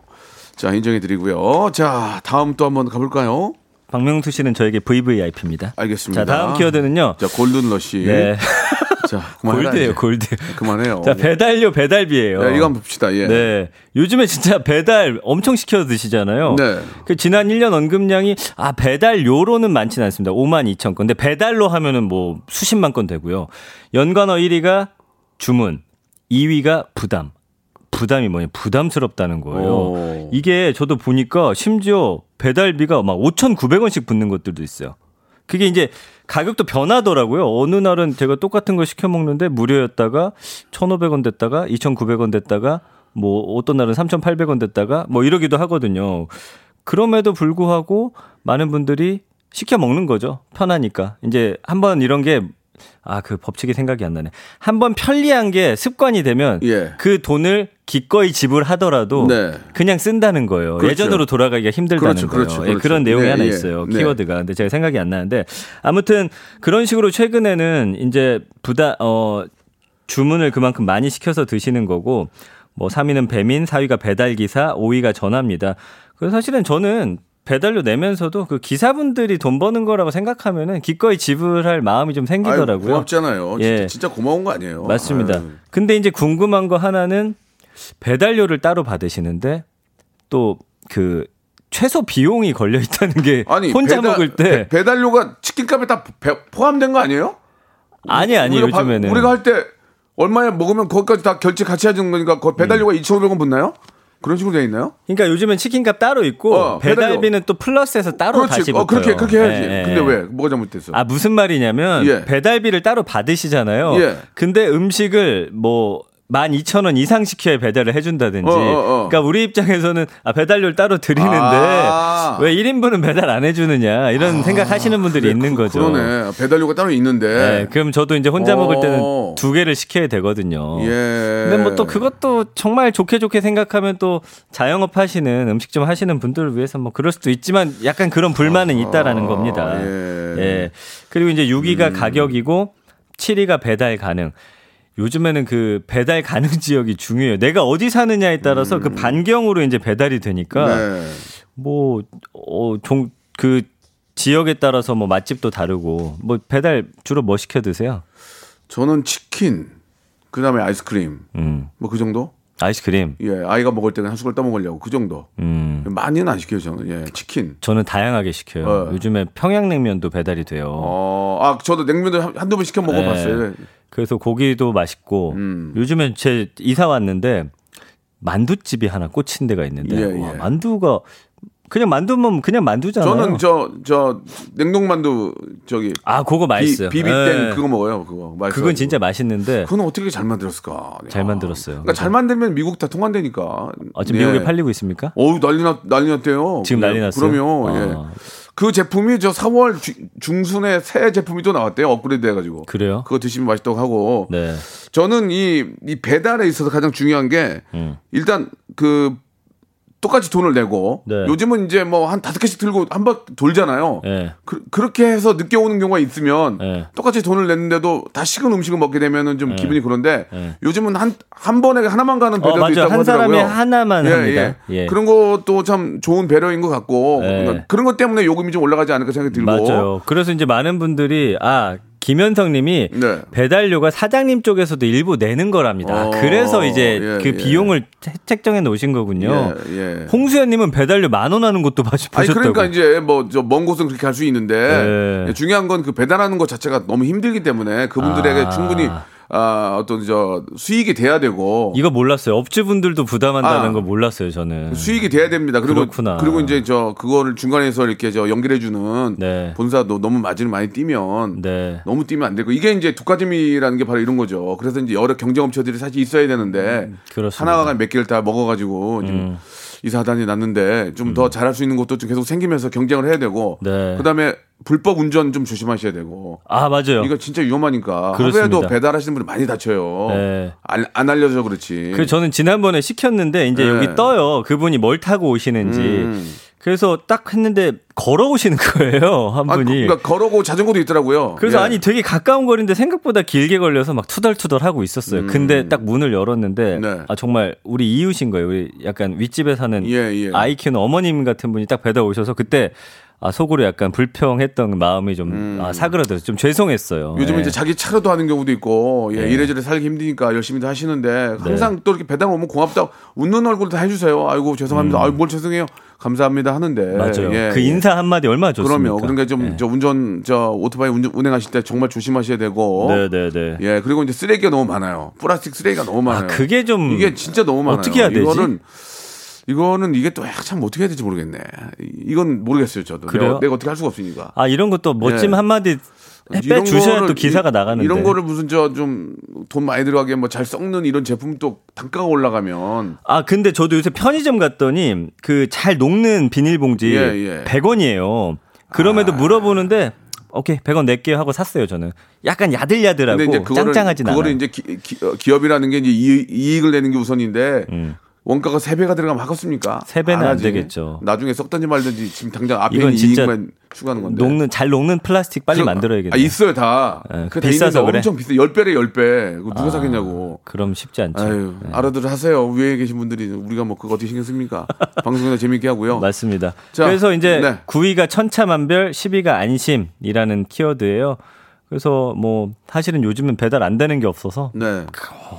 자, 인정해드리고요. 자, 다음 또 한번 가볼까요? 박명수 씨는 저에게 VVIP입니다. 알겠습니다. 자, 다음 키워드는요. 자, 골든 러시. 네. [LAUGHS] 자, [LAUGHS] 그만해라. 골드예요, 이제. 골드. 그만해요. 자, 배달료 배달비예요. 네, 이거 한번 봅시다. 예. 네. 요즘에 진짜 배달 엄청 시켜 드시잖아요. 네. 그 지난 1년 언급량이 아, 배달료로는 많지는 않습니다. 5만 2천 건. 근데 배달로 하면은 뭐 수십만 건 되고요. 연관어 1위가 주문, 2위가 부담. 부담이 뭐냐? 부담스럽다는 거예요. 오. 이게 저도 보니까 심지어 배달비가 막 5,900원씩 붙는 것들도 있어요. 그게 이제 가격도 변하더라고요. 어느 날은 제가 똑같은 걸 시켜 먹는데 무료였다가 1,500원 됐다가 2,900원 됐다가 뭐 어떤 날은 3,800원 됐다가 뭐 이러기도 하거든요. 그럼에도 불구하고 많은 분들이 시켜 먹는 거죠. 편하니까. 이제 한번 이런 게 아, 그 법칙이 생각이 안 나네. 한번 편리한 게 습관이 되면 예. 그 돈을 기꺼이 지불하더라도 네. 그냥 쓴다는 거예요. 그렇죠. 예전으로 돌아가기가 힘들다는 그렇죠, 거예요. 그렇죠, 예, 그렇죠. 그런 내용이 네, 하나 예. 있어요. 네. 키워드가. 근데 제가 생각이 안 나는데 아무튼 그런 식으로 최근에는 이제 부다 어 주문을 그만큼 많이 시켜서 드시는 거고 뭐 3위는 배민, 4위가 배달 기사, 5위가 전화입니다. 그래서 사실은 저는 배달료 내면서도 그 기사분들이 돈 버는 거라고 생각하면은 기꺼이 지불할 마음이 좀 생기더라고요. 아유, 고맙잖아요. 예. 진짜, 진짜 고마운 거 아니에요. 맞습니다. 아유. 근데 이제 궁금한 거 하나는 배달료를 따로 받으시는데 또그 최소 비용이 걸려 있다는 게 [LAUGHS] 아니 혼자 배달- 먹을 때 배, 달료가 치킨값에 다 배- 포함된 거 아니에요? 아니 아니 우리가 바- 요즘에는 우리가 할 때 얼마에 먹으면 거기까지 다 결제 같이 하는 거니까 그 배달료가 음. 2,500원 붙나요? 그런 식으로 돼 있나요? 그러니까 요즘엔 치킨값 따로 있고 어. 배달비는 또 플러스해서 따로 그렇지. 다시 어, 그렇게 붙어요. 그렇게 해야지. 예, 예. 근데 왜 뭐가 잘못됐어? 아 무슨 말이냐면 예. 배달비를 따로 받으시잖아요. 예. 근데 음식을 뭐 12,000원 이상 시켜야 배달을 해준다든지. 어, 어, 어. 그러니까 우리 입장에서는 아, 배달료를 따로 드리는데 아. 왜 1인분은 배달 안 해주느냐 이런 생각하시는 분들이 있는 거죠. 그러네. 배달료가 따로 있는데. 네, 그럼 저도 이제 혼자 먹을 때는 어. 두 개를 시켜야 되거든요. 예. 근데 뭐 또 그것도 정말 좋게 좋게 생각하면 또 자영업 하시는 음식점 하시는 분들을 위해서 뭐 그럴 수도 있지만 약간 그런 불만은 있다라는 겁니다. 예. 예. 그리고 이제 6위가 음. 가격이고 7위가 배달 가능. 요즘에는 그 배달 가능 [LAUGHS] 지역이 중요해요. 내가 어디 사느냐에 따라서 그 반경으로 이제 배달이 되니까 음. 네. 뭐, 어, 종, 그 지역에 따라서 뭐 맛집도 다르고 뭐 배달 주로 뭐 시켜 드세요? 저는 치킨, 그다음에 아이스크림, 음. 뭐그 정도? 아이스크림. 예, 아이가 먹을 때는 한 숟갈 떠먹으려고 그 정도. 음. 많이는 안 시켜요 저는. 예, 치킨. 저는 다양하게 시켜요. 어. 요즘에 평양냉면도 배달이 돼요. 어, 아 저도 냉면도 한- 한두 번 시켜 먹어봤어요. 네. 그래서 고기도 맛있고 음. 요즘에 제 이사 왔는데 만두집이 하나 꽂힌 데가 있는데 예, 와, 예. 만두가 그냥 만두면 그냥 만두잖아요. 저는 저 저 냉동 만두 저기 아 그거 맛있어요. 비, 비비땡 예. 그거 먹어요. 그거 맛있어. 그건 진짜 맛있는데 그건 어떻게 잘 만들었을까? 잘 야. 만들었어요. 그러니까 잘 만들면 미국 다 통한다니까. 아, 지금 예. 미국에 팔리고 있습니까? 어우 난리 났 난리 났대요. 지금 예, 난리 났어요? 그럼요. 아. 예. 그 제품이 저 4월 주- 중순에 새 제품이 또 나왔대요. 업그레이드 해가지고. 그래요? 그거 드시면 맛있다고 하고. 네. 저는 이, 이 배달에 있어서 가장 중요한 게 음. 일단 그 똑같이 돈을 내고 네. 요즘은 이제 뭐 한 다섯 개씩 들고 한 번 돌잖아요. 예. 그, 그렇게 해서 늦게 오는 경우가 있으면 예. 똑같이 돈을 냈는데도 다 식은 음식을 먹게 되면은 좀 기분이 그런데 예. 요즘은 한, 한 번에 하나만 가는 어, 배달도 맞아요. 있다고 한 하더라고요. 하나만 합니다. 예. 그런 것도 참 좋은 배려인 것 같고 예. 그러니까 그런 것 때문에 요금이 좀 올라가지 않을까 생각이 들고 맞아요. 그래서 이제 많은 분들이 아 김현성 님이 네. 배달료가 사장님 쪽에서도 일부 내는 거랍니다. 어, 그래서 이제 예, 그 예. 비용을 책- 책정해 놓으신 거군요. 예, 예. 홍수연 님은 배달료 만 원 하는 것도 보셨- 아니 보셨다고. 그러니까 이제 뭐 저 먼 곳은 그렇게 갈 수 있는데 네. 중요한 건 그 배달하는 것 자체가 너무 힘들기 때문에 그분들에게 아. 충분히 아, 어떤 저 수익이 돼야 되고 이거 몰랐어요. 업주분들도 부담한다는 아. 거 몰랐어요, 저는. 수익이 돼야 됩니다. 그리고 그렇구나. 그리고 이제 저 그거를 중간에서 이렇게 저 연결해 주는 네. 본사도 너무 마진을 많이 띄면 네. 너무 뛰면 안 되고 이게 이제 독과점이라는 게 바로 이런 거죠. 그래서 이제 여러 경쟁업체들이 사실 있어야 되는데 음, 그렇습니다. 하나가 몇 개를 다 먹어 가지고 지금 음. 이사단이 났는데 좀더 잘할 수 있는 것도 좀 계속 생기면서 경쟁을 해야 되고 네. 그다음에 불법 운전 좀 조심하셔야 되고 아, 맞아요. 이거 진짜 위험하니까 그렇습니다. 하루에도 배달하시는 분이 많이 다쳐요. 네. 안, 안 알려져 그렇지. 그 저는 지난번에 시켰는데 이제 네. 여기 떠요. 그분이 뭘 타고 오시는지. 음. 그래서 딱 했는데 걸어오시는 거예요, 한 아, 분이. 그러니까 걸어고 자전거도 있더라고요. 그래서 예. 아니 되게 가까운 거리인데 생각보다 길게 걸려서 막 투덜투덜 하고 있었어요. 음. 근데 딱 문을 열었는데 네. 아 정말 우리 이웃인 거예요. 우리 약간 윗집에 사는 예, 예. 아이 키우는 어머님 같은 분이 딱 배달 오셔서 그때 아 속으로 약간 불평했던 마음이 좀 아, 사그라들어서 좀 죄송했어요. 음. 요즘 예. 이제 자기 차로도 하는 경우도 있고 예, 네. 이래저래 살기 힘드니까 열심히도 하시는데 항상 또 이렇게 배달 오면 고맙다 웃는 얼굴 다 해주세요. 아이고 죄송합니다. 아이고 뭘 죄송해요. 감사합니다 하는데 음. 맞아요. 예, 그 예. 인사 한마디 얼마나 좋습니까? 그럼요. 그러니까 좀 예. 저 운전 저 오토바이 운전, 운행하실 때 정말 조심하셔야 되고 네네네. 예 그리고 이제 쓰레기가 너무 많아요. 플라스틱 쓰레기가 너무 많아요. 아 그게 좀 이게 진짜 너무 많아요. 어떻게 해야 되지? 이거는 이거는 이게 또 참 어떻게 해야 될지 모르겠네. 이건 모르겠어요. 저도 그래요? 내가, 내가 어떻게 할 수가 없으니까. 아 이런 것도 멋짐 예. 한마디 빼 이런 주셔야 또 기사가 이- 나가는데. 이런 거를 무슨 저 좀 돈 많이 들어가게 뭐 잘 썩는 이런 제품 또 단가가 올라가면 아 근데 저도 요새 편의점 갔더니 그 잘 녹는 비닐봉지 예, 예. 100원이에요. 그럼에도 물어보는데 오케이 100원 낼게요 하고 샀어요 저는. 약간 야들야들하고 근데 이제 그거를 짱짱하진 않아요. 그거를 이제 기, 업이라는게 이제 이- 이익을 내는 게 우선인데 음. 원가가 세 배가 들어가면 하겠습니까? 세 배는 안 하지. 되겠죠. 나중에 썩든지 말든지 지금 당장 앞에 이건 있는 진짜 이익만 추가하는 건데. 녹는 잘 녹는 플라스틱 빨리 저- 만들어야겠네. 아, 있어요, 다. 다 비싸서 그래? 엄청 비싸. 10배래, 10배. 그거 누가 아, 사겠냐고. 그럼 쉽지 않죠. 아유, 네. 알아들 하세요. 위에 계신 분들이. 우리가 뭐 그거 어떻게 신경 씁니까? [LAUGHS] 방송이나 재밌게 하고요. 맞습니다. 자, 그래서 이제 네. 9위가 천차만별, 10위가 안심이라는 키워드예요. 그래서 뭐 사실은 요즘은 배달 안 되는 게 없어서 네.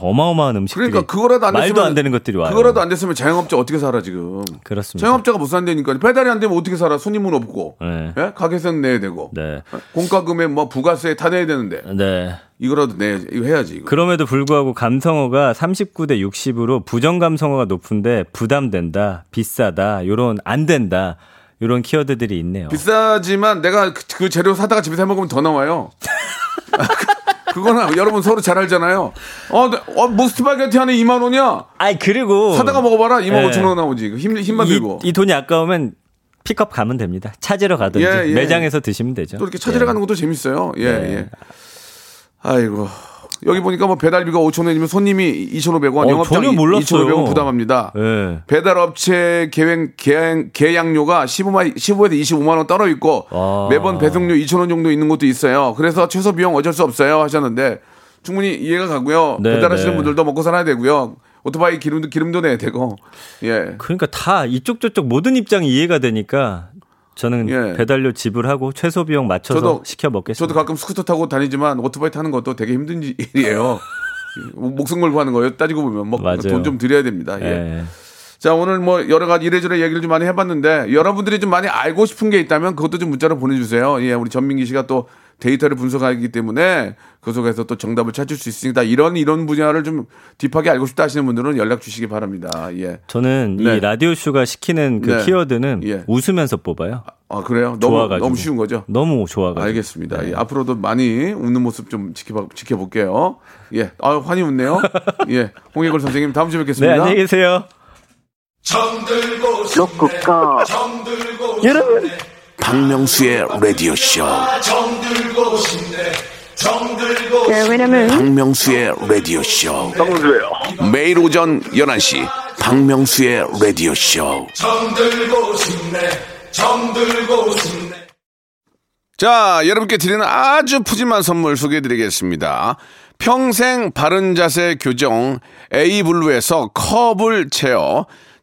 어마어마한 음식들이 그러니까 그거라도 안 됐으면 말도 안 되는 것들이 와요. 그거라도 안 됐으면 자영업자 어떻게 살아 지금? 그렇습니다. 자영업자가 못 산다니까 배달이 안 되면 어떻게 살아? 손님은 없고, 네. 예? 가게세는 내야 되고, 네. 공과금에 뭐 부가세 다 내야 되는데 네. 이거라도 내 이거 해야지. 이거. 그럼에도 불구하고 감성어가 39대 60으로 부정 감성어가 높은데 부담된다, 비싸다, 요런 안 된다. 요런 키워드들이 있네요. 비싸지만 내가 그, 그 재료 사다가 집에서 해 먹으면 더 나와요. [LAUGHS] 그거는 여러분 서로 잘 알잖아요. 어, 네, 어, 뭐 스파게티 하나 2만 원이야? 아이 그리고 사다가 먹어봐라 2만 네. 5천 원 나오지. 그힘 힘만 이, 들고. 이 돈이 아까우면 픽업 가면 됩니다. 찾으러 가든지 예, 예. 매장에서 드시면 되죠. 또 이렇게 찾으러 예. 가는 것도 재밌어요. 예, 네. 예. 아이고. 여기 보니까 뭐 배달비가 5천 원이면 손님이 2,500원, 어, 영업장 전혀 몰랐어요. 2,500원 부담합니다. 예. 배달업체 계획, 계양, 계약료가 15만, 15에서 25만 원 떨어 있고 아. 매번 배송료 2천 원 정도 있는 것도 있어요. 그래서 최소 비용 어쩔 수 없어요 하셨는데 충분히 이해가 가고요. 네, 배달하시는 네. 분들도 먹고 살아야 되고요. 오토바이 기름도 기름도 내야 되고 예. 그러니까 다 이쪽 저쪽 모든 입장이 이해가 되니까 저는 예. 배달료 지불하고 최소 비용 맞춰서 저도- 시켜 먹겠습니다. 저도 가끔 스쿠터 타고 다니지만 오토바이 타는 것도 되게 힘든 일이에요. [LAUGHS] 목숨 걸고 하는 거예요. 따지고 보면 뭐. 돈 좀 드려야 됩니다. 예. 예. 자, 오늘 뭐 여러 가지 이래저래 얘기를 좀 많이 해봤는데 여러분들이 좀 많이 알고 싶은 게 있다면 그것도 좀 문자로 보내주세요. 예, 우리 전민기 씨가 또 데이터를 분석하기 때문에 그 속에서 또 정답을 찾을 수 있으니까 이런 이런 분야를 좀 딥하게 알고 싶다 하시는 분들은 연락 주시기 바랍니다. 예. 저는 네. 이 라디오 쇼가 시키는 그 네. 키워드는 예. 웃으면서 뽑아요. 아, 그래요? 너무, 좋아가지고. 너무 쉬운 거죠? 너무 좋아가지고. 알겠습니다. 네. 예, 앞으로도 많이 웃는 모습 좀 지켜봐, 지켜볼게요. 예. 아, 환히 웃네요. [LAUGHS] 예. 홍예걸 선생님, 다음 주에 네, 뵙겠습니다. 안녕히 계세요. 로쿠가 여러분 박명수의 라디오 쇼 네, 왜냐면 박명수의 라디오 쇼 정수예요. 매일 오전 11시 박명수의 라디오 쇼 자, 여러분께 드리는 아주 푸짐한 선물 소개해 드리겠습니다. 평생 바른 자세 교정 A블루에서 컵을 채워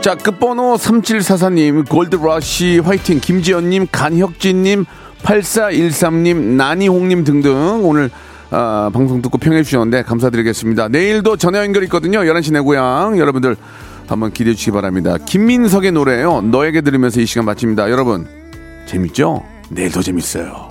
자, 끝번호 3744님, 골드러쉬 화이팅, 김지연님, 간혁진님, 8413님, 나니홍님 등등 오늘 아, 방송 듣고 평해 주셨는데 감사드리겠습니다. 내일도 전화 연결 있거든요. 11시 내 고향 여러분들 한번 기대해 주시기 바랍니다. 김민석의 노래요. 너에게 들으면서 이 시간 마칩니다. 여러분 재밌죠? 내일 더 재밌어요.